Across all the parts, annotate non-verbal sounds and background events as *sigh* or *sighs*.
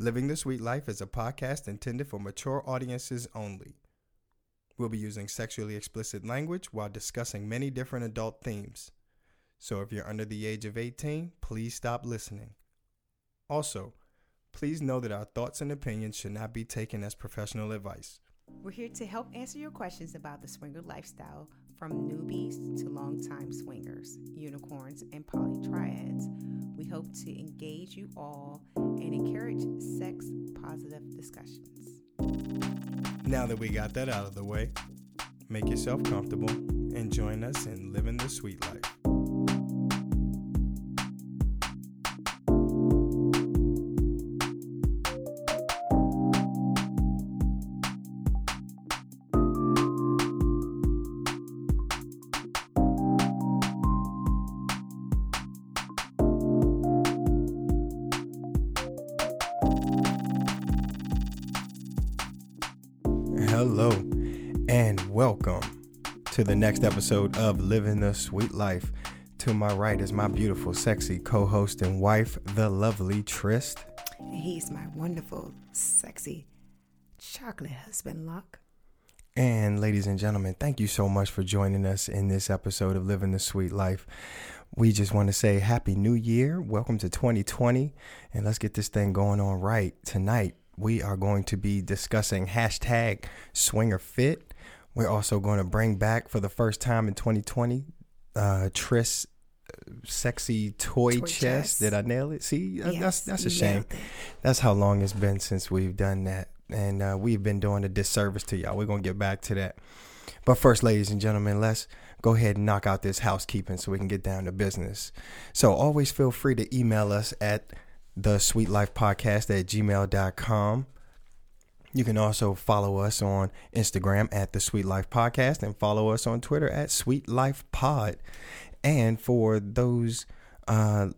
Living the Sweet Life is a podcast intended for mature audiences only. We'll be using sexually explicit language while discussing many different adult themes. So if you're under the age of 18, please stop listening. Also, please know that our thoughts and opinions should not be taken as professional advice. We're here to help answer your questions about the swinger lifestyle from newbies to longtime swingers, unicorns, and poly triads. We hope to engage you all and encourage sex positive discussions. Now that we got that out of the way, make yourself comfortable and join us in living the sweet life. To the next episode of Living the Sweet Life. To my right is my beautiful, sexy co host and wife, the lovely Trist. And he's my wonderful, sexy chocolate husband, Locke. And ladies and gentlemen, thank you so much for joining us in this episode of Living the Sweet Life. We just want to say Happy New Year. Welcome to 2020. And let's get this thing going on right. Tonight, we are going to be discussing hashtag swinger fit. We're also going to bring back for the first time in 2020 uh, Tris sexy toy, Toy chest. chest. Did I nail it? See, Uh, that's that's a shame. That's how long it's been since we've done that. And uh, we've been doing a disservice to y'all. We're going to get back to that. But first, ladies and gentlemen, let's go ahead and knock out this housekeeping so we can get down to business. So always feel free to email us at the sweet life podcast at gmail.com. You can also follow us on Instagram at the Sweet Life Podcast and follow us on Twitter at Sweet Life Pod. And for those uh,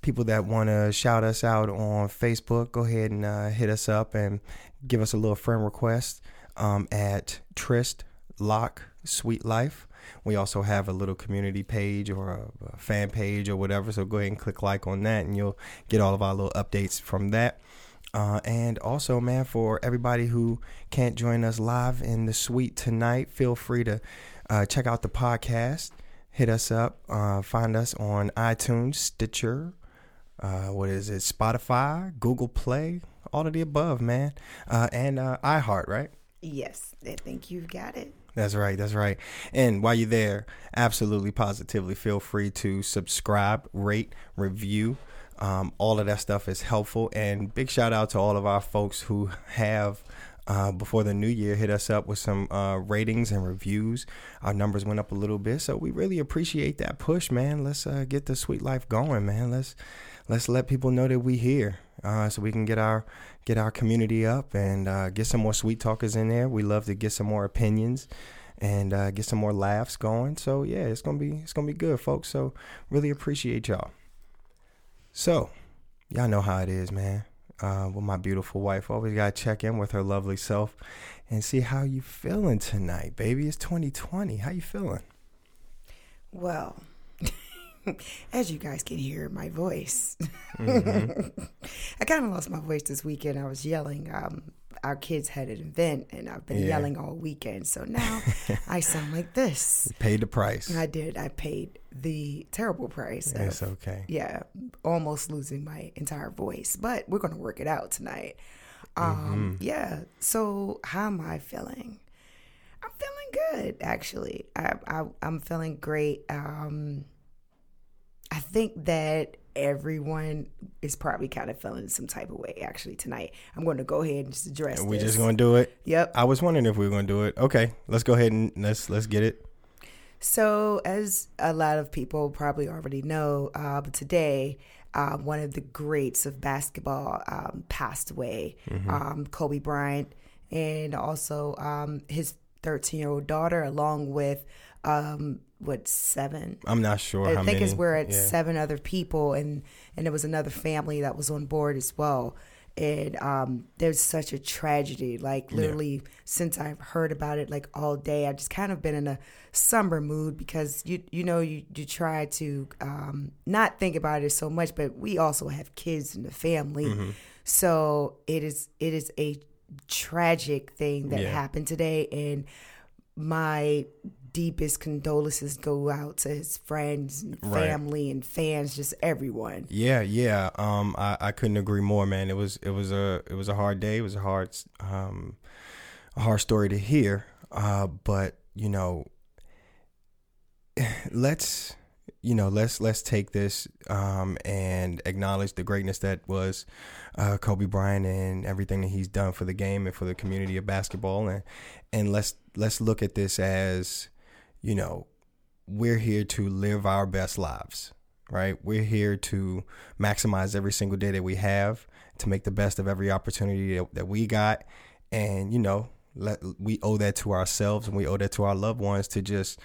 people that want to shout us out on Facebook, go ahead and uh, hit us up and give us a little friend request um, at Trist Locke Sweet Life. We also have a little community page or a, a fan page or whatever. So go ahead and click like on that, and you'll get all of our little updates from that. Uh, and also, man, for everybody who can't join us live in the suite tonight, feel free to uh, check out the podcast. Hit us up. Uh, find us on iTunes, Stitcher, uh, what is it? Spotify, Google Play, all of the above, man. Uh, and uh, iHeart, right? Yes, I think you've got it. That's right. That's right. And while you're there, absolutely positively feel free to subscribe, rate, review. Um, all of that stuff is helpful. And big shout out to all of our folks who have. Uh, before the new year, hit us up with some uh, ratings and reviews. Our numbers went up a little bit, so we really appreciate that push, man. Let's uh, get the sweet life going, man. Let's let's let people know that we here, uh, so we can get our get our community up and uh, get some more sweet talkers in there. We love to get some more opinions and uh, get some more laughs going. So yeah, it's gonna be it's gonna be good, folks. So really appreciate y'all. So y'all know how it is, man. Uh, with my beautiful wife, always gotta check in with her lovely self and see how you feeling tonight, baby. It's 2020. How you feeling? Well, *laughs* as you guys can hear my voice, Mm-hmm. *laughs* I kind of lost my voice this weekend. I was yelling. Um, our kids had an event, and I've been Yeah. yelling all weekend. So now *laughs* I sound like this. Paid the price. I did. I paid the terrible price. of- okay. yeah, almost losing my entire voice, but we're gonna work it out tonight. Um, yeah. So how am I feeling? I'm feeling good, actually. I, I I'm feeling great. Um, I think that everyone is probably kind of feeling some type of way actually tonight. I'm going to go ahead and just address. We this. just gonna do it. Yep. I was wondering if we were gonna do it. Okay, let's go ahead and let's let's get it. So, as a lot of people probably already know, uh, but today, uh, one of the greats of basketball um, passed away, um, Kobe Bryant, and also um, his 13 year old daughter, along with um, what seven? I'm not sure I think it's we're at yeah. seven other people, and and there was another family that was on board as well. And um, there's such a tragedy. Like literally, since I've heard about it, like all day, I've just kind of been in a somber mood because you you know you you try to um, not think about it so much, but we also have kids in the family. So it is it is a tragic thing that Yeah. happened today and my deepest condolences go out to his friends and Right. family and fans, just everyone. Yeah, yeah. Um, I, I couldn't agree more, man. It was it was a it was a hard day. It was a hard um, a hard story to hear. Uh, but you know, *sighs* let's you know let's let's take this um and acknowledge the greatness that was uh, Kobe Bryant and everything that he's done for the game and for the community of basketball and and let's let's look at this as you know we're here to live our best lives right? We're here to maximize every single day that we have to make the best of every opportunity that, we got. And you know let we owe that to ourselves and we owe that to our loved ones to just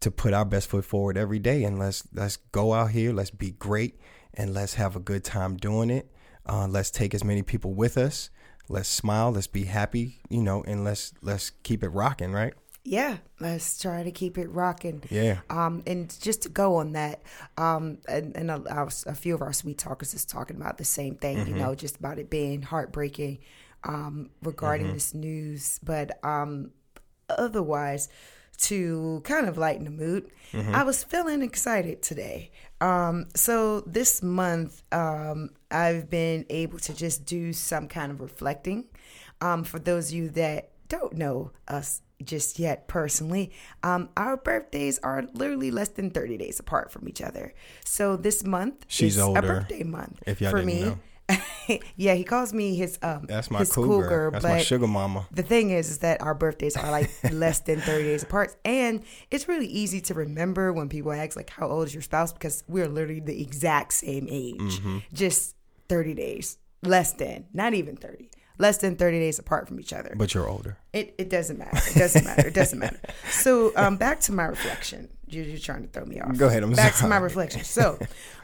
to put our best foot forward every day. And let's let's go out here. Let's be great and let's have a good time doing it. Uh, let's take as many people with us. Let's smile. Let's be happy you know and let's let's keep it rocking right Yeah, let's try to keep it rocking. yeah Um, and just to go on that, um, and, and a, a few of our sweet talkers is talking about the same thing, Mm-hmm. you know, just about it being heartbreaking um, regarding Mm-hmm. this news. But um, otherwise, to kind of lighten the mood, Mm-hmm. I was feeling excited today. Um, so this month, um, I've been able to just do some kind of reflecting. Um, for those of you that don't know us just yet personally, um, our birthdays are literally less than 30 days apart from each other. So this month She's is older, a birthday month if y'all for me. know. *laughs* yeah, he calls me his um that's my his cougar, that's but my sugar mama the thing is, is that our birthdays are like less than 30 days apart. And it's really easy to remember when people ask, like, how old is your spouse? Because we're literally the exact same age, Mm-hmm. just 30 days, less than, not even 30, less than 30 days apart from each other. but you're older It, it doesn't matter. It doesn't matter. It doesn't matter. *laughs* So um, back to my reflection. You're, you're trying to throw me off. Go ahead, I'm back to my reflection. So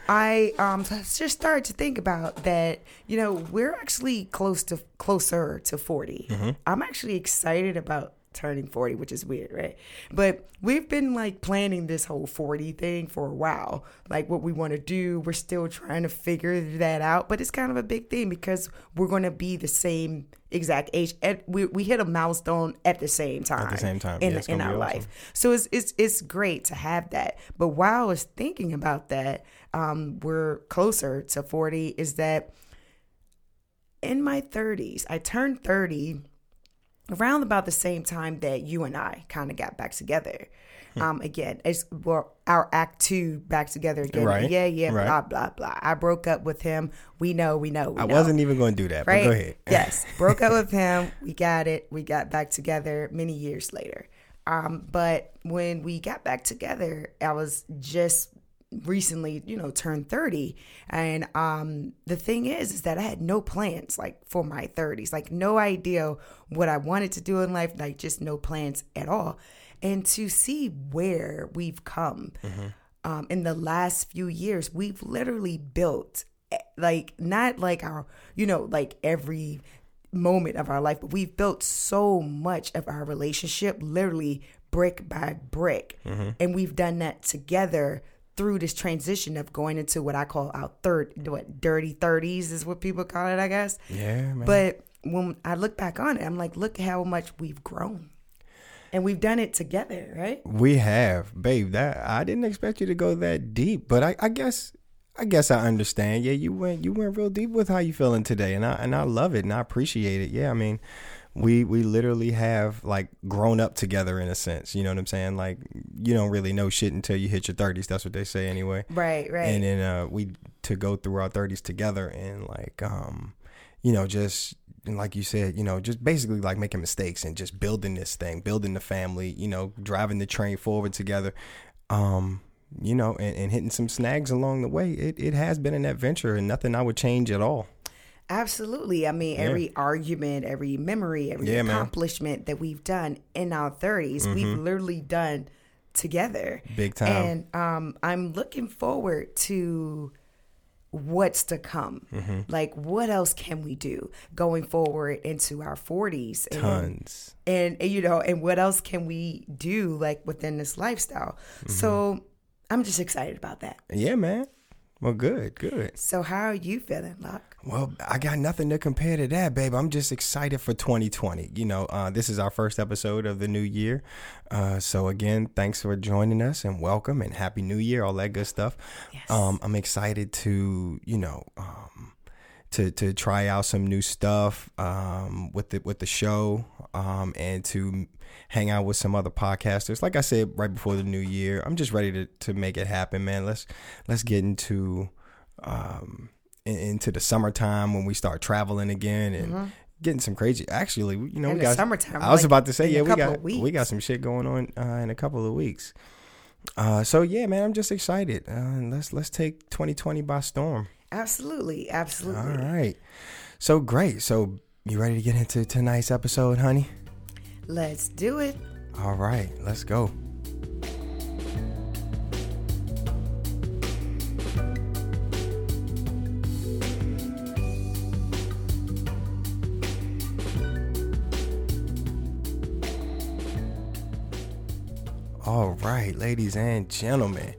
I um, just started to think about that. You know, we're actually close to closer to 40. Mm-hmm. I'm actually excited about turning 40, which is weird, right? But we've been like planning this whole 40 thing for a while. Like what we want to do, we're still trying to figure that out, but it's kind of a big thing because we're going to be the same exact age. At, we, we hit a milestone at the same time. At the same time. In, Yeah, in our awesome. life. So it's, it's, it's great to have that. But while I was thinking about that, um, we're closer to 40 is that in my 30s, I turned 30 around about the same time that you and I kind of got back together. Hmm. Um, again, it's well, our act two back together again. Right, Yeah, yeah, right. blah blah blah. I broke up with him. We know, we know, we i know. wasn't even going to do that right. but go ahead *laughs* yes, broke up with him. We got it. We got back together many years later. Um, but when we got back together, I was just recently, you know, turned 30. And um the thing is is that I had no plans like for my 30s. Like no idea what I wanted to do in life, like just no plans at all. And to see where we've come um in the last few years, we've literally built eh, like not like our, you know, like every moment of our life, but we've built so much of our relationship literally brick by brick. And we've done that together through this transition of going into what I call our third, what, dirty 30s is what people call it, I guess. yeah man But when I look back on it, I'm like, look how much we've grown. And we've done it together, right? We have, babe. That I didn't expect you to go that deep, but I, I guess, I guess I understand. Yeah, you went, you went real deep with how you feeling today, and I and I love it and I appreciate it. Yeah, I mean, we we literally have like grown up together in a sense. You know what I'm saying? Like you don't really know shit until you hit your 30s. That's what they say anyway. Right, right. And then uh, we to go through our 30s together and like um, you know, just and like you said, you know, just basically like making mistakes and just building this thing, building the family, you know, driving the train forward together. Um, you know, and, and hitting some snags along the way. It it has been an adventure and nothing I would change at all. Absolutely. I mean, every argument, every memory, every Yeah, man. Mm-hmm. accomplishment that we've done in our 30s, we've literally done together. Big time. And um, I'm looking forward to what's to come. Mm-hmm. Like, what else can we do going forward into our 40s? And, Tons. and, and, you know, and what else can we do like within this lifestyle? Mm-hmm. So I'm just excited about that. Yeah, man. Well, good, good. So, how are you feeling, Locke? Well, I got nothing to compare to that, babe. I'm just excited for 2020. You know, uh, this is our first episode of the new year. Uh, so, again, thanks for joining us and welcome and Happy New Year, all that good stuff. Yes. Um, I'm excited to, you know, um, to, to try out some new stuff um, with the with the show um, and to hang out with some other podcasters. Like I said right before the new year, I'm just ready to, to make it happen, man. Let's let's get into um, in- into the summertime when we start traveling again and getting some crazy. Actually, you know, In we got. summertime, I was like, about to say, yeah, we got we got some shit going on uh, in a couple of weeks. Uh, so yeah, man, I'm just excited. Uh, let's let's take 2020 by storm. Absolutely, absolutely. All right. So great. So you ready to get into tonight's episode, honey? Let's do it. All right, let's go. Ladies and gentlemen.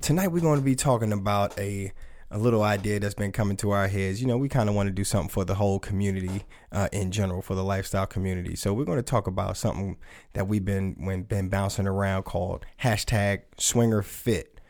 Tonight we're going to be talking about a a little idea that's been coming to our heads. You know, we kind of want to do something for the whole community uh, in general, for the lifestyle community. So we're going to talk about something that we've been when been bouncing around called hashtag Swinger Fit.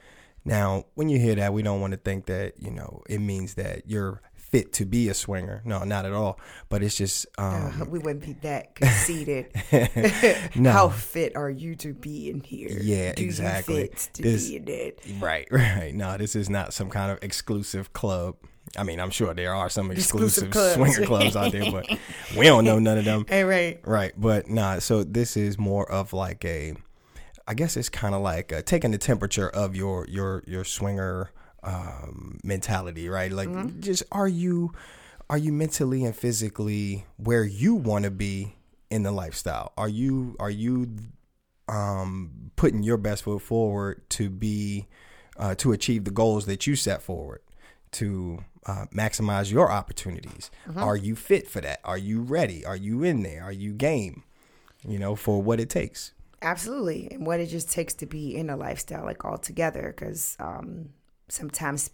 Now, when you hear that, we don't want to think that you know it means that you're fit to be a swinger. No, not at all. But it's just um, Uh, we wouldn't be that *laughs* conceited. *laughs* No. How fit are you to be in here? Yeah, Do exactly. You fit to This- be in it? Right, *laughs* right. No, this is not some kind of exclusive club. I mean, I'm sure there are some exclusive, Exclusive clubs. swinger clubs out there, but we don't know none of them. Hey, right. Right, but nah. So this is more of like a, I guess it's kind of like uh, taking the temperature of your your your swinger um, mentality, right? Like, just are you are you mentally and physically where you want to be in the lifestyle? Are you are you um, putting your best foot forward to be uh, to achieve the goals that you set forward to uh, maximize your opportunities? Are you fit for that? Are you ready? Are you in there? Are you game? You know for what it takes. Absolutely. And what it just takes to be in a lifestyle like altogether, because um, sometimes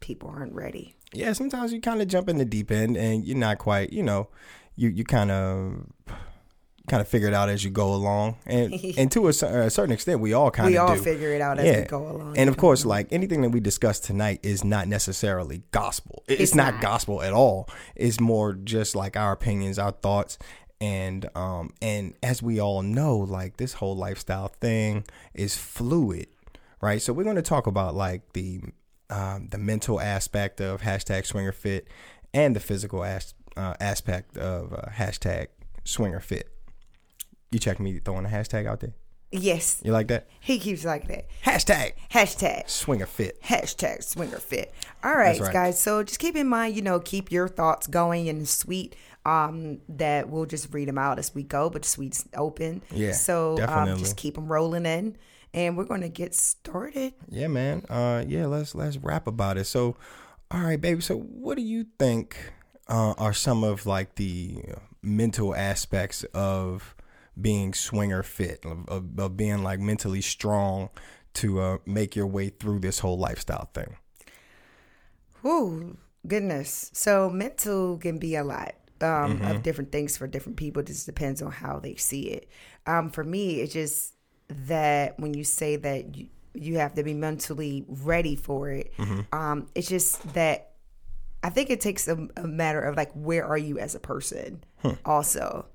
people aren't ready. yeah sometimes you kind of jump in the deep end and you're not quite you know you you kind of kind of figure it out as you go along and *laughs* and to a, a certain extent we all kind of We all do. figure it out as we go along. And of course, like anything that we discuss tonight is not necessarily gospel. It's, It's not, not. gospel at all. It's more just like our opinions, our thoughts, and um and as we all know, like this whole lifestyle thing is fluid, right? So we're going to talk about like the um, the mental aspect of hashtag Swinger Fit and the physical as, uh, aspect of uh, hashtag Swinger Fit. You check me throwing a hashtag out there. yes, You like that? he keeps like that. Hashtag Hashtag. Swinger Fit. Hashtag swinger fit. All right, right. guys. So just keep in mind, you know, keep your thoughts going and sweet. Um, that we'll just read them out as we go, but the sweet's open. Yeah, So um, just keep them rolling in, and we're gonna get started. Yeah, man. Uh, yeah, let's let's rap about it. So, all right, baby. So, what do you think uh, are some of like the mental aspects of being swinger fit, of, of, of being like mentally strong to uh, make your way through this whole lifestyle thing? Whew, goodness. So mental can be a lot um, Mm-hmm. of different things for different people. Just depends on how they see it. Um, for me, it just that when you say that you, you have to be mentally ready for it, Mm-hmm. um, it's just that I think it takes a, a matter of like where are you as a person, also.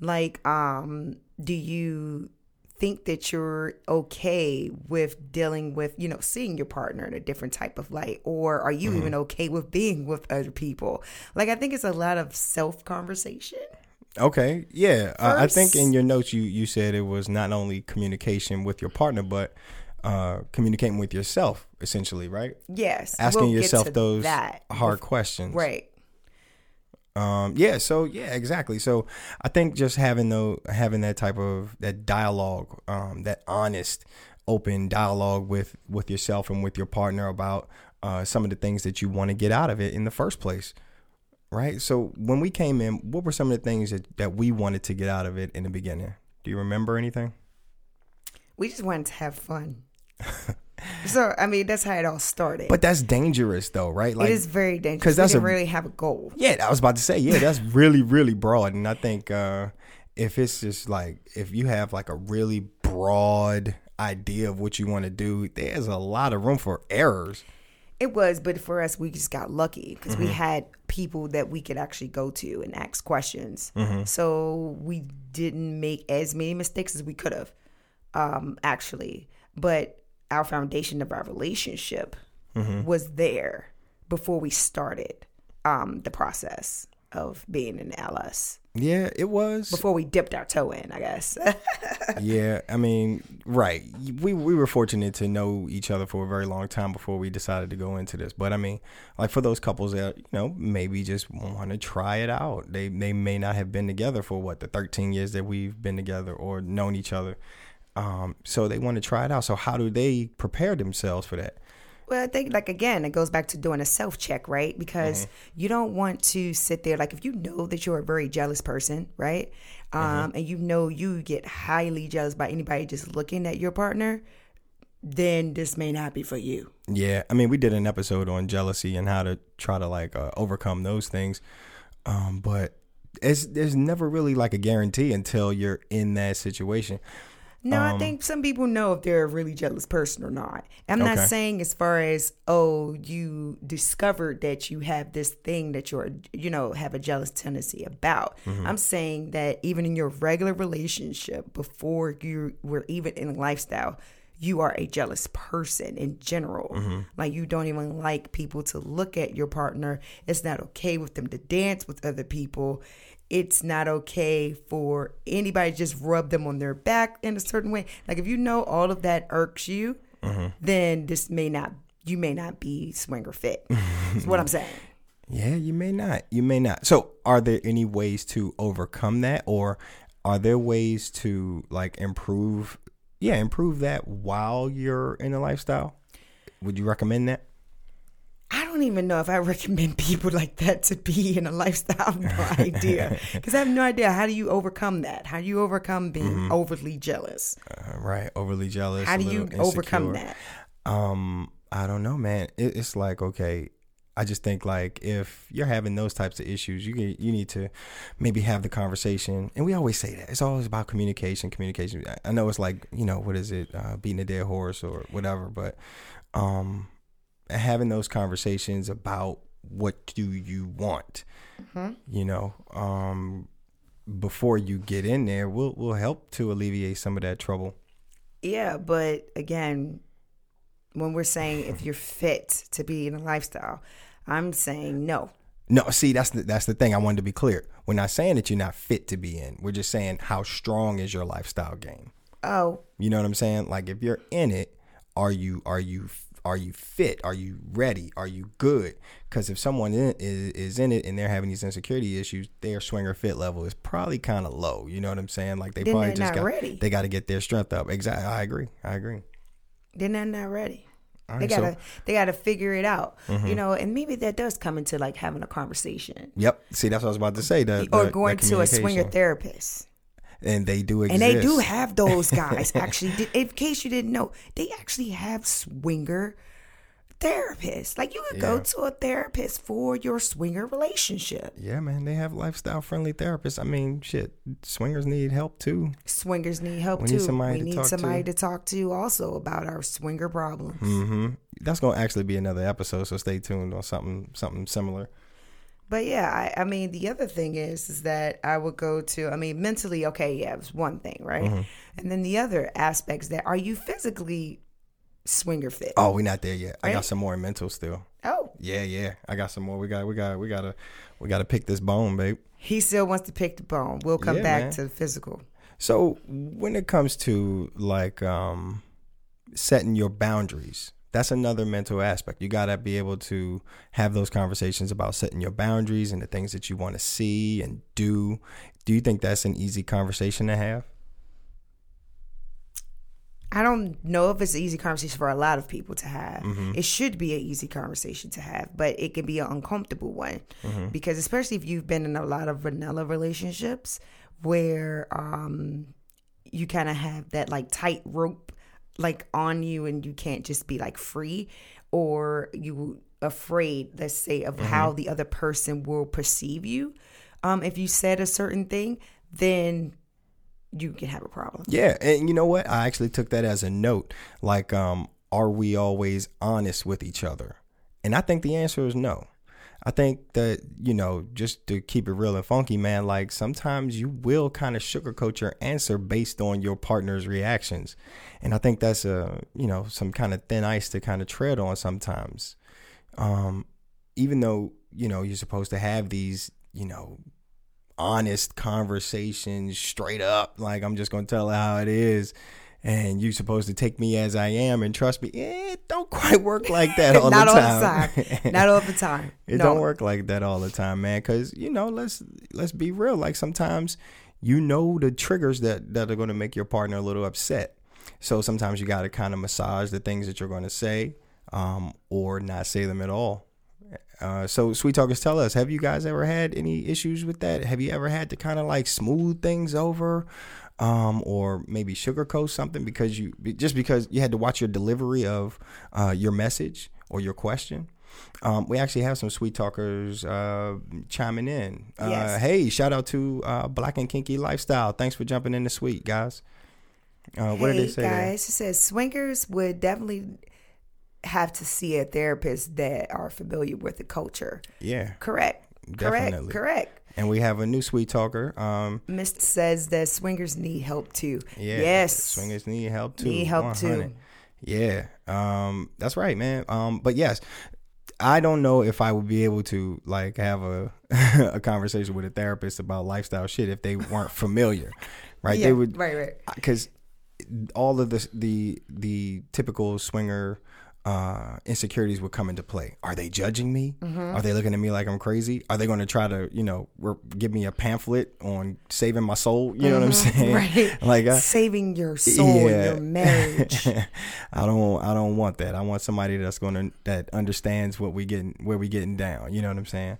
Like, um, do you think that you're okay with dealing with, you know, seeing your partner in a different type of light? Or are you even okay with being with other people? Like, I think it's a lot of self conversation. Okay, yeah. Uh, I think in your notes you you said it was not only communication with your partner, but uh, communicating with yourself, essentially, right? Yes. Asking we'll yourself those that. hard questions, Right. Um, yeah, so yeah, exactly. So I think just having the having that type of that dialogue, um, that honest, open dialogue with with yourself and with your partner about uh, some of the things that you want to get out of it in the first place, right? So when we came in, what were some of the things that that we wanted to get out of it in the beginning? Do you remember anything? We just wanted to have fun. *laughs* So I mean, that's how it all started. But that's dangerous, though, right? Like it is very dangerous 'cause that's a- really have a goal. Yeah, I was about to say, yeah, that's *laughs* really, really broad. And I think uh, if it's just like, if you have like a really broad idea of what you want to do, there's a lot of room for errors. It was, but for us, we just got lucky because Mm-hmm. we had people that we could actually go to and ask questions. Mm-hmm. So we didn't make as many mistakes as we could have, um, actually. But our foundation of our relationship Mm-hmm. was there before we started um, the process of being in LS. Yeah, it was. Before we dipped our toe in, I guess. *laughs* yeah, I mean, right. We we were fortunate to know each other for a very long time before we decided to go into this. But I mean, like for those couples that you know maybe just want to try it out, they they may not have been together for what the 13 years that we've been together or known each other. Um, so they want to try it out. So how do they prepare themselves for that? Well, I think like again, it goes back to doing a self check, right? Because you don't want to sit there like if you know that you're a very jealous person, right? Um, and you know you get highly jealous by anybody just looking at your partner, then this may not be for you. Yeah, I mean, we did an episode on jealousy and how to try to like uh, overcome those things. Um, but it's there's never really like a guarantee until you're in that situation. No, Um, I think some people know if they're a really jealous person or not. I'm not saying as far as oh, you discovered that you have this thing that you're you know have a jealous tendency about. Mm-hmm. I'm saying that even in your regular relationship, before you were even in a lifestyle, you are a jealous person in general. Mm-hmm. Like you don't even like people to look at your partner. It's not okay with them to dance with other people. It's not okay for anybody to just rub them on their back in a certain way. Like if you know all of that irks you, Mm-hmm. then this may not you may not be swinger fit. That's what I'm saying. *laughs* Yeah, you may not. You may not. So, are there any ways to overcome that, or are there ways to like improve? Yeah, improve that while you're in a lifestyle. Would you recommend that? I don't even know if I *laughs* recommend people like that to be in a lifestyle. *laughs* No idea. *laughs* Because I have no idea. How do you overcome that? How do you overcome being Mm-hmm. overly jealous? Uh, right, overly jealous. How do you little overcome that? Um, I don't know, man. It, it's like okay. I just think like if you're having those types of issues, you get, you need to maybe have the conversation. And we always say that it's always about communication. Communication. I- I know it's like you know what is it, uh, beating a dead horse or whatever, but um, having those conversations about what do you want, you know, um, before you get in there, will will help to alleviate some of that trouble. Yeah, but again, when we're saying if you're fit to be in a lifestyle, I'm saying no. No, see, that's the that's the thing. I wanted to be clear. We're not saying that you're not fit to be in. We're just saying how strong is your lifestyle game. Oh, You know what I'm saying? Like if you're in it, are you are you are you fit? Are you ready? Are you good? Because if someone in, is is in it and they're having these insecurity issues, their swinger fit level is probably kind of low. You know what I'm saying? Like they Then probably just got ready. they got to get their strength up. Exactly. I agree. I agree. then they're not ready. All They right, gotta they gotta figure it out. You mm-hmm. know, and maybe that does come into like having a conversation. Yep. See, that's what I was about to say. The, or going to a swinger therapist. and they do exist. And they do have those guys. *laughs* actually, in case you didn't know, they actually have swinger therapists. Like you could go to a therapist for your swinger relationship. Yeah, man, they have lifestyle friendly therapists. I mean, shit, swingers need help too. Swingers need help We too. need somebody we to need somebody to. to. talk to also about our swinger problems. hmm That's gonna actually be another episode, so stay tuned on something something similar. But yeah, I, I mean, the other thing is, is that I would go to. I mean, mentally, okay, yeah, it's one thing, right? Mm-hmm. And then the other aspects that are you physically swinger fit? Oh, we're not there yet. I got some more mental still. Oh, Yeah, yeah. I got some more. We got we got we gotta we gotta pick this bone, babe. he still wants to pick the bone. We'll come Yeah, back man. to the physical. So when it comes to like um setting your boundaries, that's another mental aspect. You gotta be able to have those conversations about setting your boundaries and the things that you want to see and do. Do you think that's an easy conversation to have? I don't know if it's an easy conversation for a lot of people to have. Mm-hmm. It should be an easy conversation to have, but it can be an uncomfortable one Mm-hmm. because, especially if you've been in a lot of vanilla relationships where um, you kind of have that like tight rope like on you and you can't just be like free or you afraid let's say of how the other person will perceive you um if you said a certain thing then you can have a problem Yeah, and you know what? I actually took that as a note. Like, um, are we always honest with each other? And I think the answer is no. I think that, you know, just to keep it real and funky, man, like sometimes you will kind of sugarcoat your answer based on your partner's reactions. And I think that's a, you know, some kind of thin ice to kind of tread on sometimes. Um, even though, you know, you're supposed to have these, you know, honest conversations straight up. Like I'm just gonna tell her how it is. And you're supposed to take me as I am and trust me. It don't quite work like that *laughs* all not the all time. the time not all the time *laughs* it no don't work like that all the time, man. Cause you know, let's let's be real. Like sometimes you know the triggers that that are gonna make your partner a little upset. So sometimes you gotta kind of massage the things that you're gonna say, um, or not say them at all. Uh, so sweet talkers tell us have you guys ever had any issues with that? Have you ever had to kind of like smooth things over um, or maybe sugarcoat something because you just because you had to watch your delivery of uh, your message or your question? Um, we actually have some sweet talkers uh, chiming in. Uh, Yes. hey shout out to uh, black and kinky lifestyle. Thanks for jumping in the suite guys. Uh, what hey did they say there? guys it says swingers would definitely have to see a therapist that are familiar with the culture yeah correct Definitely. correct correct and we have a new sweet talker um, Mr. says that swingers need help too. Yeah. Yes. Swingers need help too. Need help too. Yeah. Um, that's right, man. Um, but yes, I don't know if I would be able to like have a *laughs* a conversation with a therapist about lifestyle shit if they weren't familiar. *laughs* Right? Yeah, They would right, right. because all of the the the typical swinger uh, insecurities would come into play. Are they judging me? Mm-hmm. Are they looking at me like I'm crazy? Are they going to try to, you know, re- give me a pamphlet on saving my soul? You know what I'm saying? Mm-hmm. *laughs* Right. *laughs* Like, I, Saving your soul in your marriage. *laughs* I don't, I don't want that. I want somebody that's going to that understands what we getting, where we getting down. You know what I'm saying?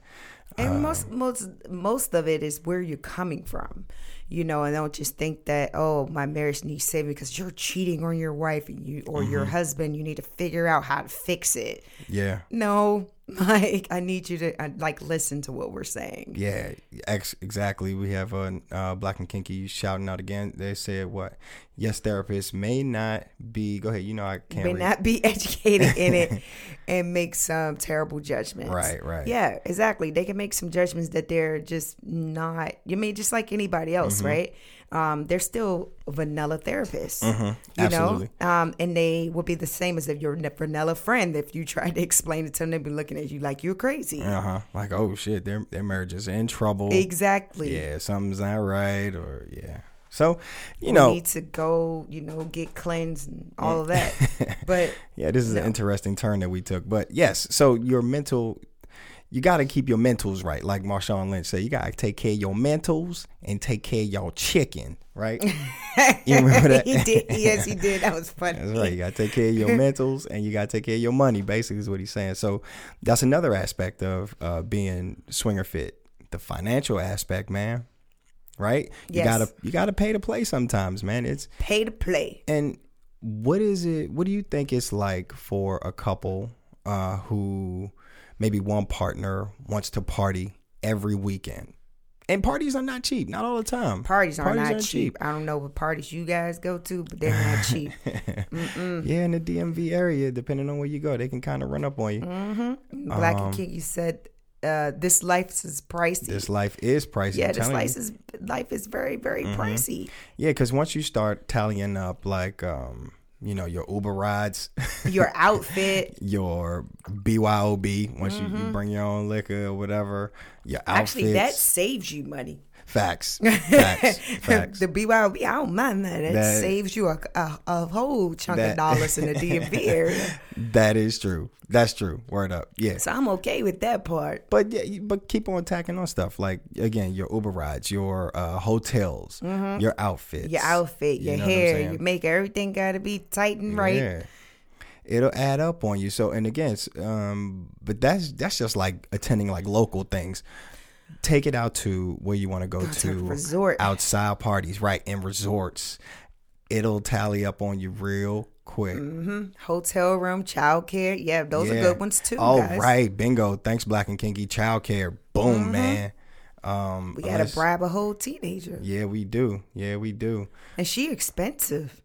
And most most most of it is where you're coming from, you know. And don't just think that oh my marriage needs saving because you're cheating on your wife and you or Mm-hmm. your husband. You need to figure out how to fix it. Yeah. No, *laughs* like I need you to uh, like listen to what we're saying. Yeah, ex- exactly. We have a uh, Black and Kinky shouting out again. They said what? Yes, therapists may not be. Go ahead. You know I can't. May read. not be *laughs* educated in it *laughs* and make some terrible judgments. Right, right. Yeah, exactly. They can make some judgments that they're just not. You mean just like anybody else, Mm-hmm. right? Um, they're still vanilla therapists. You Mm-hmm. absolutely. know, um, and they will be the same as if you're vanilla friend. If you tried to explain it to them, they'd be looking at you like you're crazy. Uh huh. Like oh shit, their their marriage is in trouble. Exactly. Yeah, something's not right, or yeah. So, you You know, need to go, you know, get cleansed and all of that. *laughs* but yeah, this is No. an interesting turn that we took. But yes, so your mental, you got to keep your mentals right. Like Marshawn Lynch said, you got to take care of your mentals and take care of your chicken, right? *laughs* you remember that? he did. Yes, he did. That was funny. *laughs* That's right. You got to take care of your mentals and you got to take care of your money, basically, is what he's saying. So that's another aspect of uh, being swinger fit. The financial aspect, man. Right? You Yes. gotta you gotta pay to play sometimes, man. It's Pay to play. and what is it what do you think it's like for a couple uh who maybe one partner wants to party every weekend? And parties are not cheap, not all the time. Parties are not aren't cheap. I don't know what parties you guys go to, but they're not cheap. *laughs* Yeah, in the DMV area, depending on where you go, they can kind of run up on you. Black and King, you said, uh, "This life is pricey." This life is pricey. yeah, this life you. is life is very very pricey. Yeah, because once you start tallying up, like, um, you know, your Uber rides, *laughs* Your outfit. your BYOB, once you, you bring your own liquor or whatever, your outfits. Mm-hmm. Actually, that saves you money. Facts, *laughs* facts, facts. the BYOB, I don't mind that. It That- saves you a, a, a whole chunk That- of dollars in the DMV *laughs* area. that is true. That's true. Word up. Yeah. So I'm okay with that part. But yeah, but keep on tacking on stuff like again your Uber rides, your uh, hotels, your outfits, Mm-hmm. Your outfit, your know what I'm hair, your make everything got to be tight and right. Yeah. It'll add up on you. So and again, um, but that's that's just like attending like local things. Take it out to where you want to go to resort. outside parties, right? In resorts. it'll tally up on you real quick. hmm Hotel room, childcare. Yeah, those are good ones too. Oh, guys. right. Bingo. Thanks, Black and Kinky. Childcare. Boom, man. Um, We gotta bribe a whole teenager, Yeah, we do. Yeah, we do. and she expensive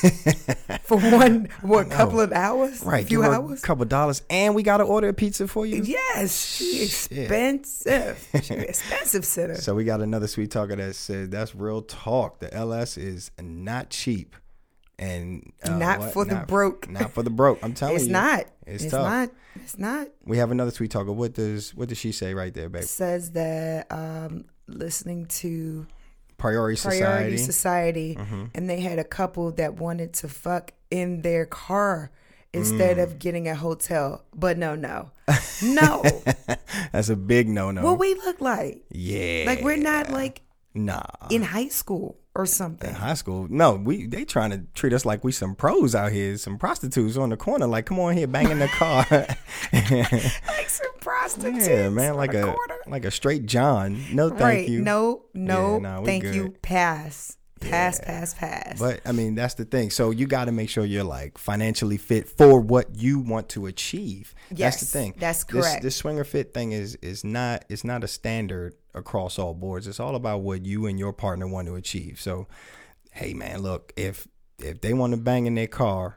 *laughs* for one what a couple of hours, Right. a few hours. A couple of dollars. And we got to order a pizza for you. Yes, she expensive. She *laughs* expensive sitter. So we got another sweet talker that said that's real talk. The LS is not cheap, and uh, Not what? for the broke. Not for the broke. I'm *laughs* telling it's you, it's not. It's, It's, tough. not. It's not. We have another sweet talker. What does what does she say right there, babe? Says that um, listening to Priority Priority Society. Society, Mm-hmm. and they had a couple that wanted to fuck in their car instead Mm. of getting a hotel. But no, no, *laughs* no. That's a big no no. what we look like? yeah. Like we're not like nah. in high school or something. In high school, no, we they trying to treat us like we some pros out here, some prostitutes on the corner. Like, come on here, banging the car. *laughs* Like some prostitutes. *laughs* yeah, man, like a corner. Like a straight John. No, thank right. you. No, no, Yeah, nah, thank you. good. Pass. Pass, pass, pass. But I mean, that's the thing. So you got to make sure you're like financially fit for what you want to achieve. that's the thing. that's This, correct. this swinger fit thing is is not it's not a standard across all boards. It's all about what you and your partner want to achieve. So, hey man, look if if they want to bang in their car,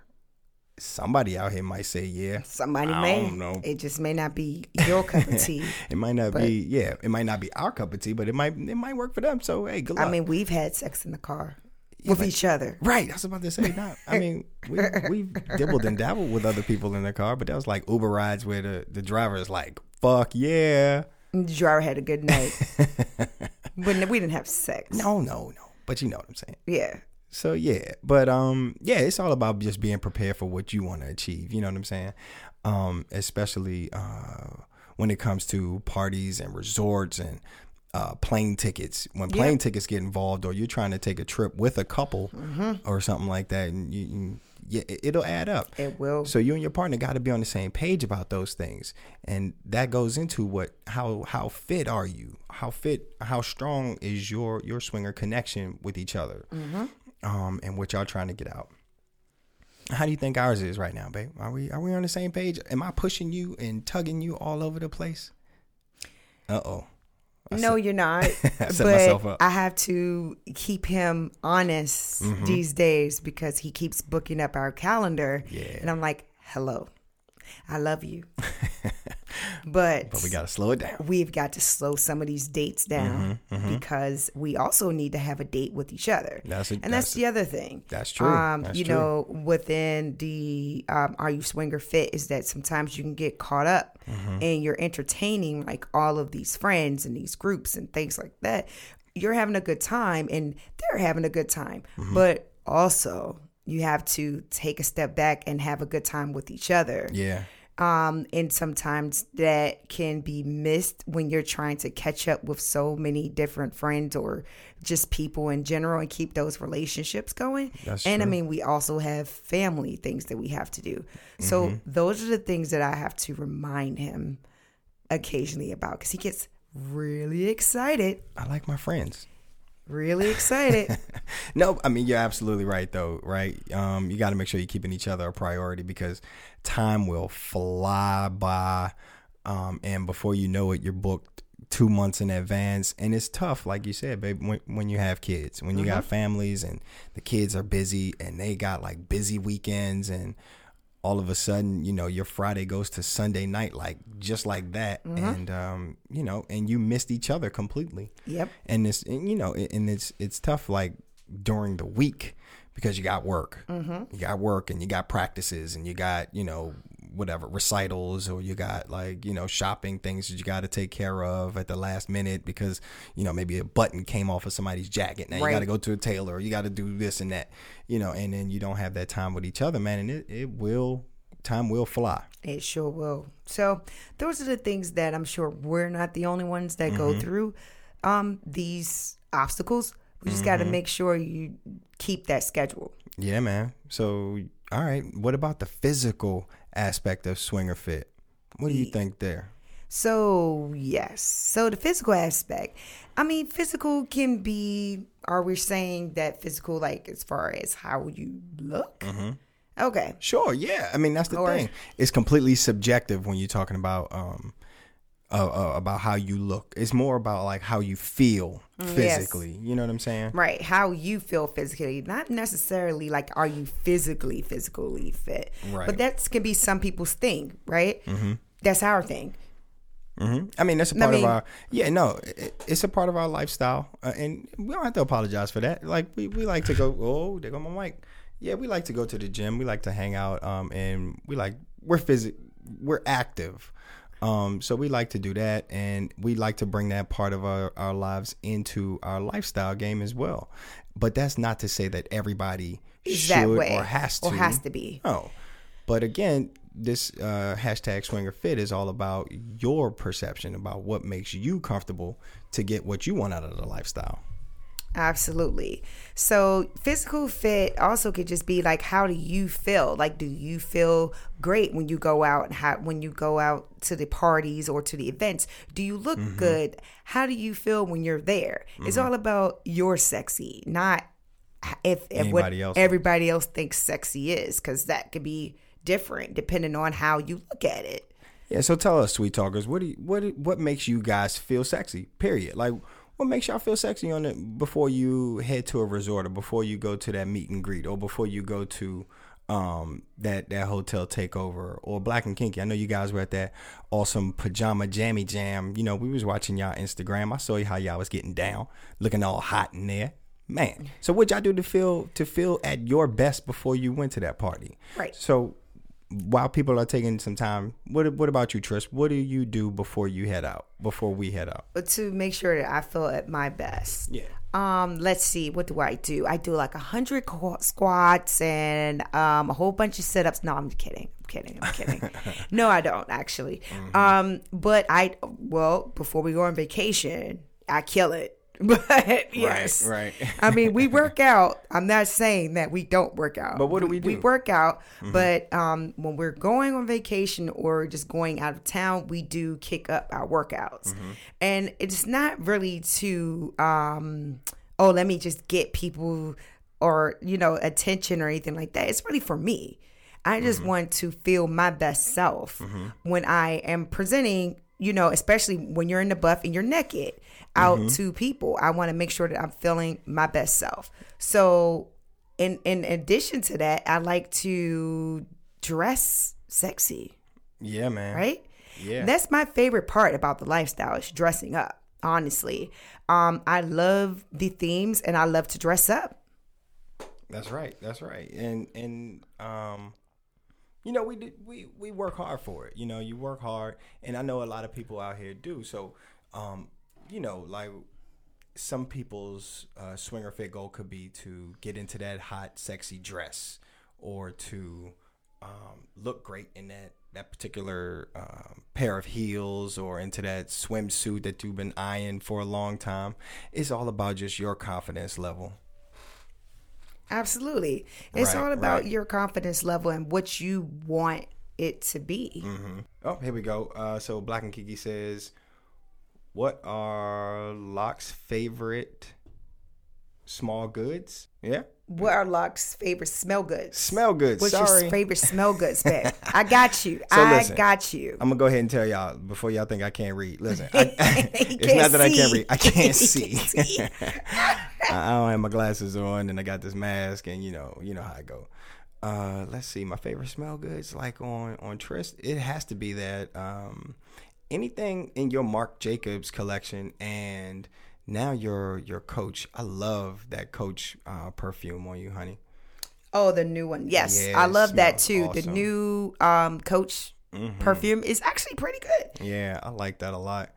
somebody out here might say yeah. Somebody I may. don't know. It just may not be your cup of *laughs* tea. It might not be yeah. It might not be our cup of tea, but it might it might work for them. So hey, good luck. I mean, we've had sex in the car with but- each other. Right, I was about to say that. I mean, we *laughs* we dibbled and dabbled with other people in the car, but that was like Uber rides where the, the driver is like, "Fuck yeah!" The driver had a good night. *laughs* but we didn't have sex. No, no, no. But you know what I'm saying. Yeah. So yeah, but um, yeah, it's all about just being prepared for what you want to achieve. You know what I'm saying? Um, especially uh, when it comes to parties and resorts and uh, plane tickets. When plane tickets get involved, or you're trying to take a trip with a couple or something like that, and you, you yeah, it- it'll add up. It will. So you and your partner got to be on the same page about those things, and that goes into what how how fit are you? How fit? How strong is your your swinger connection with each other? Um, and what y'all trying to get out? How do you think ours is right now, babe? Are we are we on the same page? Am I pushing you and tugging you all over the place? Uh oh. no, you're not. *laughs* I set but. I have to keep him honest Mm-hmm. these days because he keeps booking up our calendar. Yeah. And I'm like, hello, I love you. *laughs* but, But we got to slow it down. we've got to slow some of these dates down Mm-hmm, because we also need to have a date with each other. That's a- and that's, that's- the other thing. that's true. Um, That's you true. know, within the um, Are You Swinger Fit is that sometimes you can get caught up Mm-hmm. and you're entertaining like all of these friends and these groups and things like that. You're having a good time and they're having a good time. Mm-hmm. But also, you have to take a step back and have a good time with each other Yeah. Um, and sometimes that can be missed when you're trying to catch up with so many different friends or just people in general and keep those relationships going. That's and I mean, we also have family things that we have to do. So Mm-hmm. those are the things that I have to remind him occasionally about because he gets really excited, I like my friends. Really excited. *laughs* No, I mean you're absolutely right though, right? Um, you got to make sure you're keeping each other a priority because time will fly by, um, and before you know it, you're booked two months in advance, and it's tough, like you said, babe. When, when you have kids, when you got families, and the kids are busy, and they got like busy weekends, and all of a sudden, you know, your Friday goes to Sunday night, like just like that, and um, you know, and you missed each other completely. Yep. and it's and, you know and it's it's tough like during the week because you got work. You got work and you got practices and you got you know whatever recitals or you got like you know shopping things that you got to take care of at the last minute because you know maybe a button came off of somebody's jacket now you got to go to a tailor you got to do this and that you know and then you don't have that time with each other man and it, it will time will fly It sure will. So those are the things that I'm sure we're not the only ones that go through um, these obstacles. We just got to make sure you keep that schedule. Yeah, man. So, all right. What about the physical aspect of swinger fit? What do you think there? So yes, so the physical aspect. I mean, physical can be are we saying that physical, like as far as how you look? Mm-hmm. Okay. Sure, yeah. I mean, that's the Or- thing. It's completely subjective when you're talking about um uh, uh, about how you look. It's more about like how you feel Mm, physically. You know what I'm saying? Right. How you feel physically, not necessarily like are you physically physically fit. Right. But that can be some people's thing, right? Mm-hmm. That's our thing. hmm I mean, that's a part mean- of our yeah. No, it, it's a part of our lifestyle, uh, and we don't have to apologize for that. Like we, we like to go. *laughs* Oh, there go my mic. Yeah, we like to go to the gym. We like to hang out. Um, and we like we're physic we're active. Um, so we like to do that, and we like to bring that part of our, our lives into our lifestyle game as well. But that's not to say that everybody Is should that way or has to or has to be. Oh, but again, this uh, hashtag swinger fit is all about your perception about what makes you comfortable to get what you want out of the lifestyle. Absolutely. So physical fit also could just be like, how do you feel? Like, do you feel great when you go out and how, when you go out to the parties or to the events? Do you look Mm-hmm. good? How do you feel when you're there? It's all about your sexy, not if, if what else everybody else thinks sexy is, because that could be different depending on how you look at it. Yeah, so tell us, sweet talkers, what do you, what what makes you guys feel sexy? Period. Like, what makes y'all feel sexy on it before you head to a resort or before you go to that meet and greet or before you go to um that that hotel takeover or black and kinky. I know you guys were at that awesome pajama jammy jam. You know we was watching y'all instagram. I saw you how y'all was getting down looking all hot in there. Man so what y'all do to feel to feel at your best before you went to that party? Right. so while people are taking some time what what about you Trish? what do you do before you head out before we head out to make sure that I feel at my best. yeah Um, let's see, what do I do? I do like a hundred squats and um a whole bunch of sit ups. No, I'm kidding. I'm kidding. I'm kidding. *laughs* no, I don't actually. Um, but I well before we go on vacation, I kill it. *laughs* But yes, right. I mean, we *laughs* work out. I'm not saying that we don't work out. But what do we We do? work out, but um, when we're going on vacation or just going out of town, we do kick up our workouts, and it's not really to um, oh, let me just get people or you know attention or anything like that. It's really for me. I just want to feel my best self when I am presenting, you know, especially when you're in the buff and you're naked out to people. I want to make sure that I'm feeling my best self. So, in in addition to that, I like to dress sexy, yeah man right? Yeah. That's my favorite part about the lifestyle is dressing up. Honestly, um, I love the themes and I love to dress up. That's right. That's right. And and um you know, we did we we work hard for it. You know, you work hard and I know a lot of people out here do. So, um you know, like some people's uh, swinger fit goal could be to get into that hot, sexy dress, or to um, look great in that that particular um, pair of heels, or into that swimsuit that you've been eyeing for a long time. It's all about just your confidence level. Absolutely. It's Right, all about right. your confidence level and what you want it to be. Oh, here we go. Uh, so Black and Kiki says, "What are Locke's favorite small goods?" Yeah, What are Locke's favorite smell goods? smell goods. What's Sorry, your favorite smell goods, babe? *laughs* I got you. So I listen. got you. I'm gonna go ahead and tell y'all before y'all think I can't read. Listen, *laughs* I, *laughs* it's not that I can't read. I can't see. I I don't have my glasses on, and I got this mask, and you know, you know how I go. Uh, let's see, my favorite smell goods, like on on Trish, it has to be that um, anything in your Marc Jacobs collection, and now your your Coach. I love that Coach uh, perfume on you, honey. Oh, the new one. Yes, Yeah, I love that too. smells The new um, Coach perfume is actually pretty good Yeah, I like that a lot.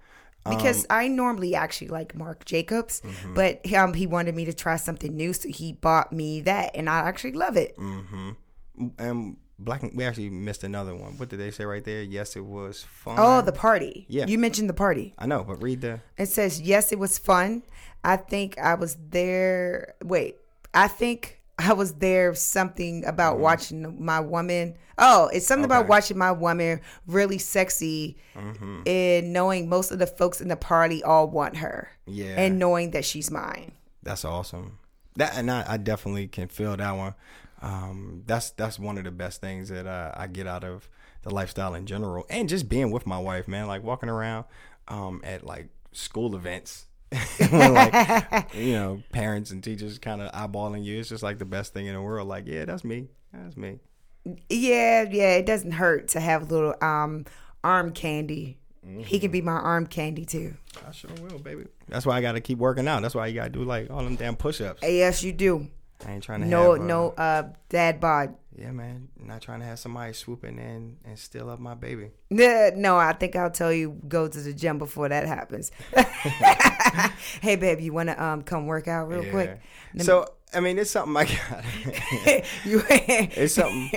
Um, because I normally actually like Marc Jacobs, mm-hmm. but um, he wanted me to try something new, so he bought me that, and I actually love it. Mm. Hmm. And Black, we actually missed another one. What did they say right there? Yes, it was fun. Oh, the party. Yeah. you mentioned the party. I know, but read the. It says, yes, it was fun. I think I was there. Wait, I think I was there something about watching my woman. Oh, it's something about watching my woman really sexy and knowing most of the folks in the party all want her. Yeah. And knowing that she's mine. That's awesome. That and I, I definitely can feel that one. Um, that's that's one of the best things that uh, I get out of the lifestyle in general, and just being with my wife, man. Like walking around um, at like school events, *laughs* when like *laughs* you know parents and teachers kind of eyeballing you. It's just like the best thing in the world. Like, yeah, that's me. That's me. Yeah, yeah. It doesn't hurt to have a little um arm candy. He can be my arm candy too. I sure will, baby. That's why I got to keep working out. That's why you got to do like all them damn push-ups. Yes, you do. I ain't trying to No, have, uh, no, uh, dad bod. Yeah, man. Not trying to have somebody swooping in and steal up my baby. *laughs* No, I think I'll tell you go to the gym before that happens. *laughs* hey, babe, you want to um come work out real quick? Yeah. So I mean, it's something I got. *laughs* you it's something.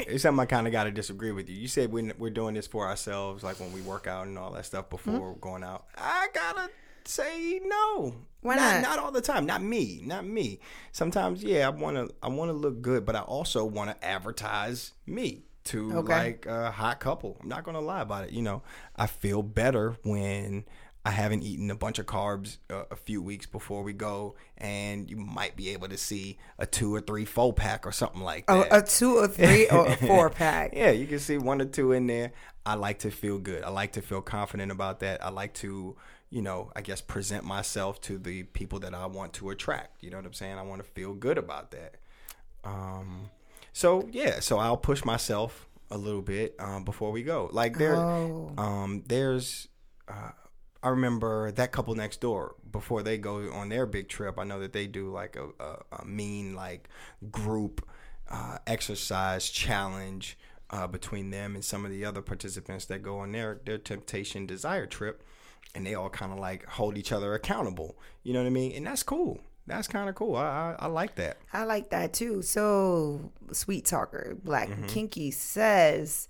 It's something I kind of got to disagree with you. You said we're, we're doing this for ourselves, like when we work out and all that stuff before Hmm? going out. I gotta say no. Why not? not? Not all the time. Not me. Not me. Sometimes, yeah, I want to. I want to look good, but I also want to advertise me to Okay. like a hot couple. I'm not gonna lie about it. You know, I feel better when. I haven't eaten a bunch of carbs uh, a few weeks before we go, and you might be able to see a two or three four pack or something like that. a, a two or three or a *laughs* four pack. Yeah, you can see one or two in there. I like to feel good. I like to feel confident about that. I like to, you know, I guess present myself to the people that I want to attract. You know what I'm saying? I want to feel good about that. Um, so yeah, so I'll push myself a little bit um, before we go. Like there, Oh. um, there's. Uh, I remember that couple next door before they go on their big trip. I know that they do like a, a, a mean like group uh, exercise challenge uh, between them and some of the other participants that go on their their temptation desire trip, and they all kind of like hold each other accountable. You know what I mean? And that's cool. That's kind of cool. I, I I like that. I like that too. So, Sweet Talker, Black Mm-hmm. Kinky says,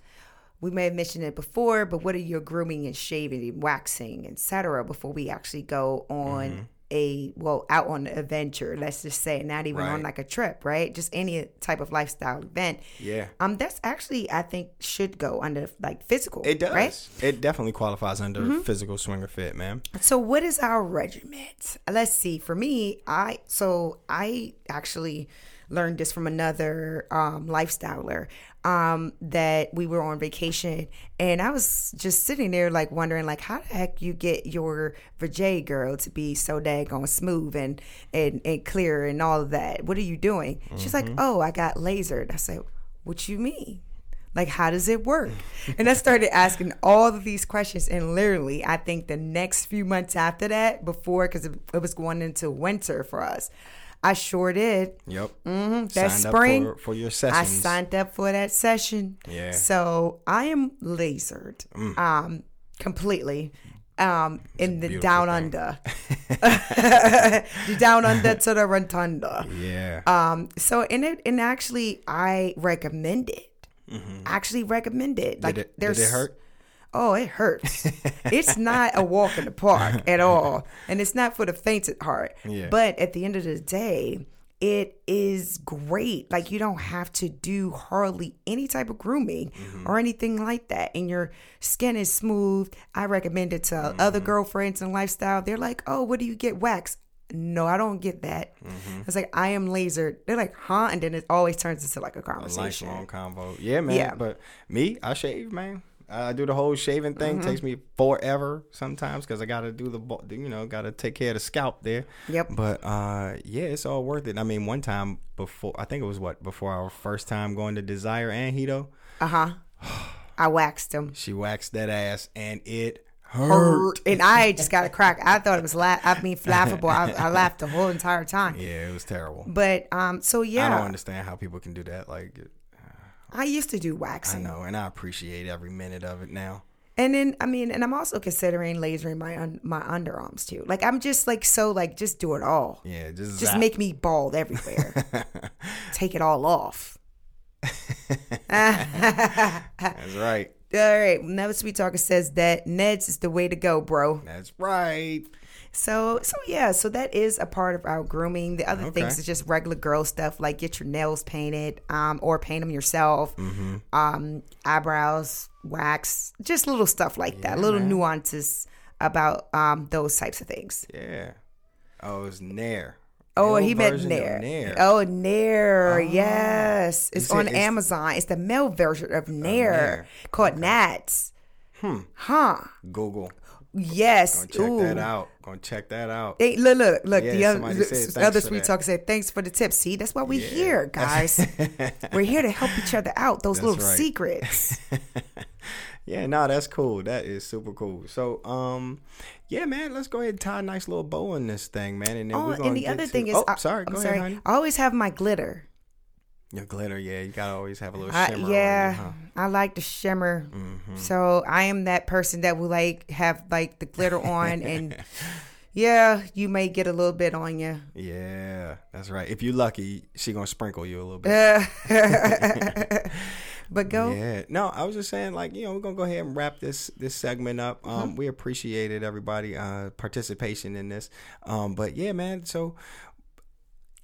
we may have mentioned it before, but what are your grooming and shaving and waxing, etc. before we actually go on Mm-hmm. A well out on an adventure? Let's just say, not even on like a trip, right? Just any type of lifestyle event. Yeah. Um, that's actually I think should go under like physical. It does. right? Mm-hmm. It definitely qualifies under physical swinger fit, man. So what is our regiment? Let's see. For me, I so I actually learned this from another um, lifestyler um, that we were on vacation and I was just sitting there like wondering like how the heck you get your vajay girl to be so daggone smooth and, and and clear and all of that. What are you doing? She's like, oh, I got lasered. I said, what you mean? Like, how does it work? *laughs* And I started asking all of these questions. And literally, I think the next few months after that, before, because it, it was going into winter for us, I sure did. Yep. Mm-hmm. That Signed spring, for, for your I signed up for that session. Yeah. Mm. So I am lasered um, completely um, in the down thing. under. *laughs* the down under to the rotunda. Yeah. Um, so in it, and actually, I recommend it. Actually, recommend it. Like, Mm-hmm. did, it, there's did it hurt? Oh, it hurts. *laughs* it's not a walk in the park at all, and it's not for the faint at heart. Yeah. But at the end of the day, it is great. Like you don't have to do hardly any type of grooming Mm-hmm. or anything like that, and your skin is smooth. I recommend it to other Mm-hmm. girlfriends and lifestyle. They're like, "Oh, what do you get? Wax?" No, I don't get that. Mm-hmm. It's like I am lasered. They're like, "Huh?" And then it always turns into like a A conversation. lifelong convo. Yeah, man. Yeah. But me, I shave, man. I do the whole shaving thing. Mm-hmm. Takes me forever sometimes because I got to do the, you know, got to take care of the scalp there. Yep. But uh, yeah, it's all worth it. I mean, one time before, I think it was what before our first time going to Desire and Hito, Uh huh. *sighs* I waxed them. she waxed that ass and it hurt. and I just got a crack. I thought it was la- I mean *laughs* laughable. I, I laughed the whole entire time. Yeah, it was terrible. But um, so yeah, I don't understand how people can do that. Like, used to do waxing. I know, and I appreciate every minute of it now. and then I mean, and I'm also considering lasering my un- my underarms too. Like I'm just like so like just do it all. Yeah, just Just zap. make me bald everywhere. *laughs* Take it all off. *laughs* That's right. All right, Never Sweet Talker says that Ned's is the way to go, bro. That's right. So so yeah, so that is a part of our grooming. The other Okay. things is just regular girl stuff like get your nails painted, um, or paint them yourself, Mm-hmm. um, eyebrows, wax, just little stuff like that, little nuances about um those types of things. Yeah. Oh, it's Nair. Oh, he meant Nair. Nair. Oh, Nair. yes. It's on it's- Amazon. It's the male version of Nair, Nair. called Nats. Hmm. Huh. Google. Yes. Gonna check Ooh. that out. Gonna check that out. Hey, look, look, look. Yeah, the other, said other sweet that. talker said, "Thanks for the tips." See, that's why we Yeah. here, guys. *laughs* We're here to help each other out. Those That's little right. secrets. *laughs* Yeah, no, that's cool. That is super cool. So, um, yeah, man, let's go ahead and tie a nice little bow on this thing, man. And then oh, we're gonna and the other to- thing is, oh, I, sorry, I'm go sorry. ahead, honey. I always have my glitter. Your glitter, yeah, you gotta always have a little I, shimmer. yeah, on you, huh? Mm-hmm. I like the shimmer. So I am that person that will like have like the glitter *laughs* on, and yeah, you may get a little bit on you. Yeah, that's right. If you're lucky, she gonna sprinkle you a little bit. *laughs* *laughs* but go. Yeah. No, I was just saying, like, you know, we're gonna go ahead and wrap this this segment up. Um, Mm-hmm. we appreciated everybody uh participation in this. Um, but yeah, man. So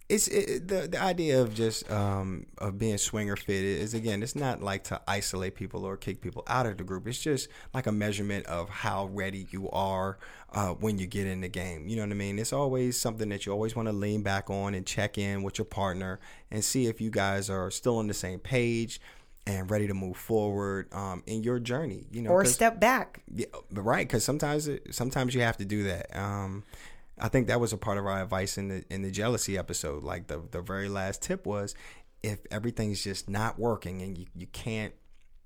it's it, the the idea of just um of being swinger fit is again, it's not like to isolate people or kick people out of the group. It's just like a measurement of how ready you are uh, when you get in the game. You know what I mean? It's always something that you always want to lean back on and check in with your partner and see if you guys are still on the same page and ready to move forward um, in your journey. You know, or step back. yeah, right, because sometimes it, sometimes you have to do that. Um, I think that was a part of our advice in the in the jealousy episode. Like the the very last tip was, if everything's just not working and you, you can't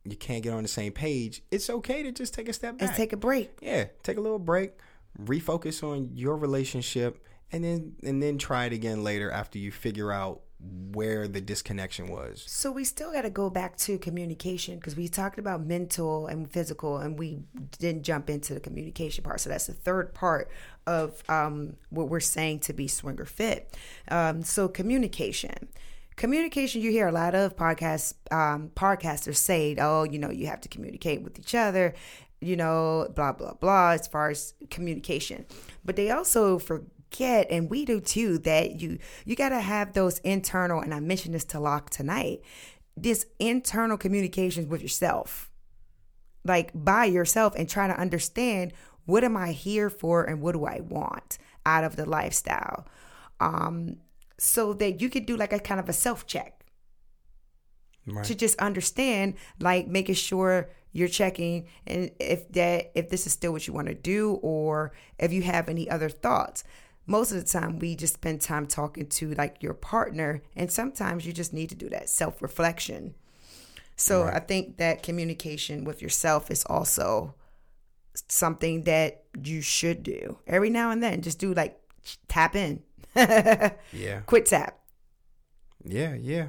you can't get on the same page, it's okay to just take a step back. Let's take a break. yeah, take a little break, refocus on your relationship, and then and then try it again later after you figure out where the disconnection was. So we still got to go back to communication because we talked about mental and physical, and we didn't jump into the communication part. So that's the third part of um, what we're saying to be swinger fit. Um, so communication. Communication, you hear a lot of podcast um, podcasters say, "Oh, you know, you have to communicate with each other." You know, blah blah blah. As far as communication, but they also forget, and we do too, that you you got to have those internal. And I mentioned this to Locke tonight. This internal communications with yourself, like by yourself, and try to understand what am I here for and what do I want out of the lifestyle, um, so that you could do like a kind of a self check Right. to just understand like making sure you're checking and if that if this is still what you want to do or if you have any other thoughts most of the time we just spend time talking to like your partner and sometimes you just need to do that self-reflection so i think that communication with yourself is also something that you should do every now and then just do like tap in *laughs* Yeah. quit tap Yeah, yeah.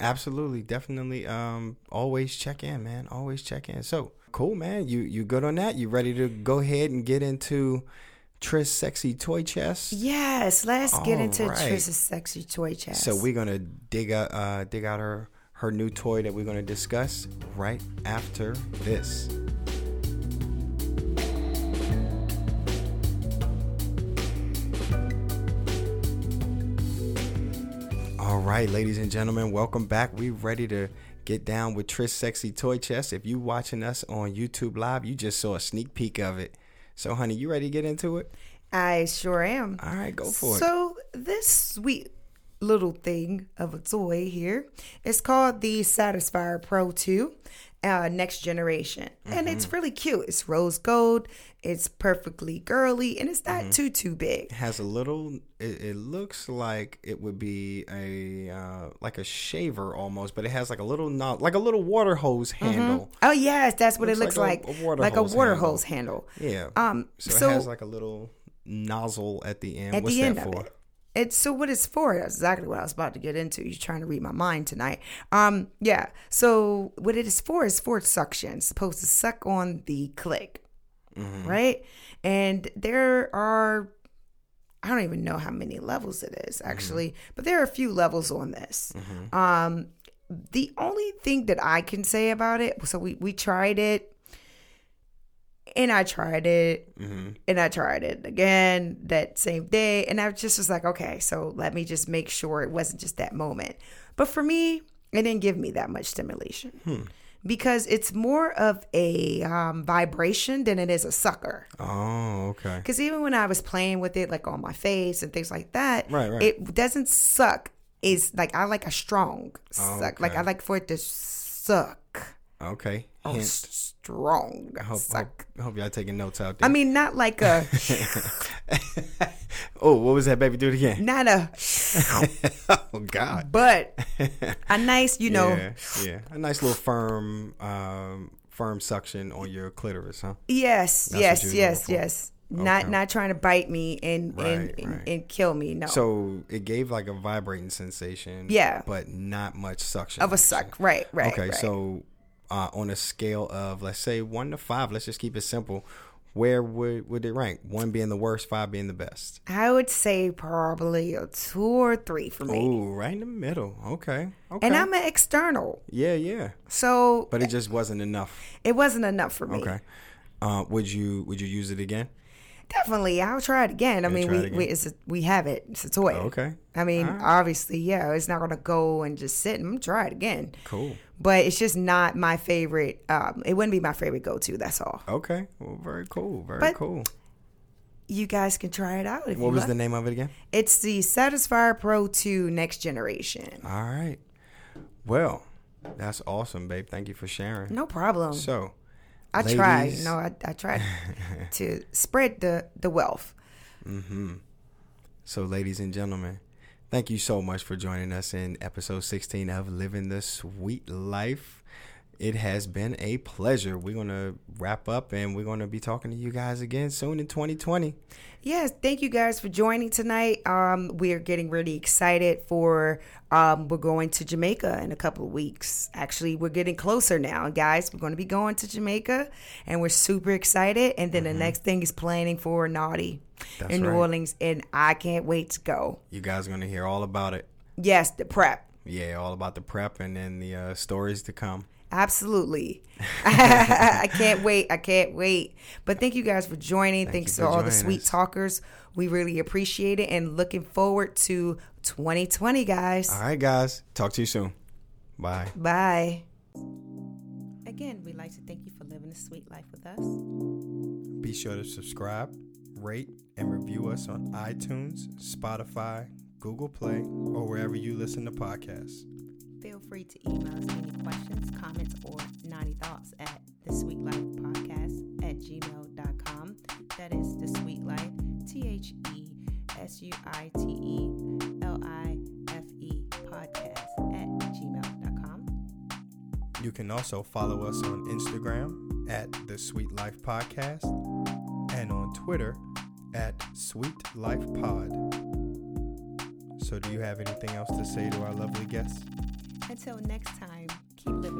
Absolutely. Definitely um always check in, man. Always check in. So, cool, man. You you good on that? You ready to go ahead and get into Triss sexy toy chest? Yes, let's get into right. Trish's sexy toy chest. So, we're going to dig out uh dig out her her new toy that we're going to discuss right after this. All right, ladies and gentlemen, welcome back. We're ready to get down with Tris Sexy Toy Chest. If you're watching us on YouTube Live, you just saw a sneak peek of it. So, honey, you ready to get into it? I sure am. All right, go for it. So this sweet little thing of a toy here is called the Satisfyer Pro 2 uh, Next Generation. And it's Mm-hmm. really cute. It's rose gold. It's perfectly girly and it's not Mm-hmm. too too big. It has a little. It, it looks like it would be a uh, like a shaver almost, but it has like a little knob, like a little water hose handle. Oh yes, that's what it looks Looks like. like a- a water like hose a water handle. hose handle. Yeah. Um, so, so- it has like a little nozzle at the end. at What's the that end for? of it. It's so what it's for. That's exactly what I was about to get into. You're trying to read my mind tonight. Um, yeah. So what it is for is for suction. It's supposed to suck on the click, Mm-hmm. right? And there are, I don't even know how many levels it is Mm-hmm. actually, but there are a few levels on this. Um, the only thing that I can say about it, so we we tried it. And I tried it, Mm-hmm. and I tried it again that same day. And I just was like, okay, so let me just make sure it wasn't just that moment. But for me, it didn't give me that much stimulation. because it's more of a um, vibration than it is a sucker. Oh, okay. Because even when I was playing with it, like on my face and things like that, Right, right. it doesn't suck. Is like I like a strong suck. Like I like for it to suck. Okay. Oh, Hint. strong I hope, hope, hope y'all taking notes out there. I mean, not like a, *laughs* oh, what was that, baby? Do it again. not a, *laughs* oh God. but *laughs* a nice, you know, Yeah, yeah. A nice little firm, um, firm suction on your clitoris, huh? yes, what yes, yes, yes. Not Okay. not trying to bite me and and, Right, and, right. and kill me. No, So it gave like a vibrating sensation. Yeah. But not much suction. of a suck. Right, right. Okay, right. so uh, on a scale of let's say one to five, let's just keep it simple. Where would would it rank? One being the worst, five being the best. I would say probably a two or three for me. Ooh, right in the middle. Okay. Okay. And I'm an external, yeah, yeah. so But it just wasn't enough. it wasn't enough for me. Okay. Uh, would you would you use it again? Definitely, I'll try it again. I You'll mean, we we, it's a, we have it. It's a toy. Okay. I mean, Alright. obviously, yeah, it's not gonna go and just sit. I'm gonna try it again. Cool. But it's just not my favorite. Um, it wouldn't be my favorite go to. That's all. Okay. Well, very cool. Very But cool. You guys can try it out if What was like. the name of it again? It's the Satisfyer Pro 2 Next Generation. All right. Well, that's awesome, babe. Thank you for sharing. No problem. So, I tried. ladies- You know, I, I tried to spread the the wealth. Mm-hmm. So, ladies and gentlemen, thank you so much for joining us in episode 16 of Living the Sweet Life. It has been a pleasure. We're going to wrap up and we're going to be talking to you guys again soon in 2020. Yes, thank you guys for joining tonight. Um, we are getting really excited for um, we're going to Jamaica in a couple of weeks. Actually, we're getting closer now, guys. We're going to be going to Jamaica, and we're super excited. And then the next thing is planning for Naughty That's in New right. Orleans, and I can't wait to go. You guys are going to hear all about it. Yes, the prep. Yeah, all about the prep and then the uh, stories to come. Absolutely. *laughs* *laughs* I can't wait. I can't wait. But thank you guys for joining. Thanks you to for all the sweet us. talkers. We really appreciate it and looking forward to 2020, guys. All right, guys. Talk to you soon. Bye. Bye. Again, we'd like to thank you for living a sweet life with us. Be sure to subscribe, rate, and review us on iTunes, Spotify, Google Play, or wherever you listen to podcasts. Feel free to email us any questions, comments, or naughty thoughts at the Suite Life Podcast at gmail.com. That is the Suite Life, T H E S U I T E L I F E podcast at gmail.com. You can also follow us on Instagram at the Suite Life Podcast and on Twitter at Suite Life Pod. So, do you have anything else to say to our lovely guests? Until next time, keep living.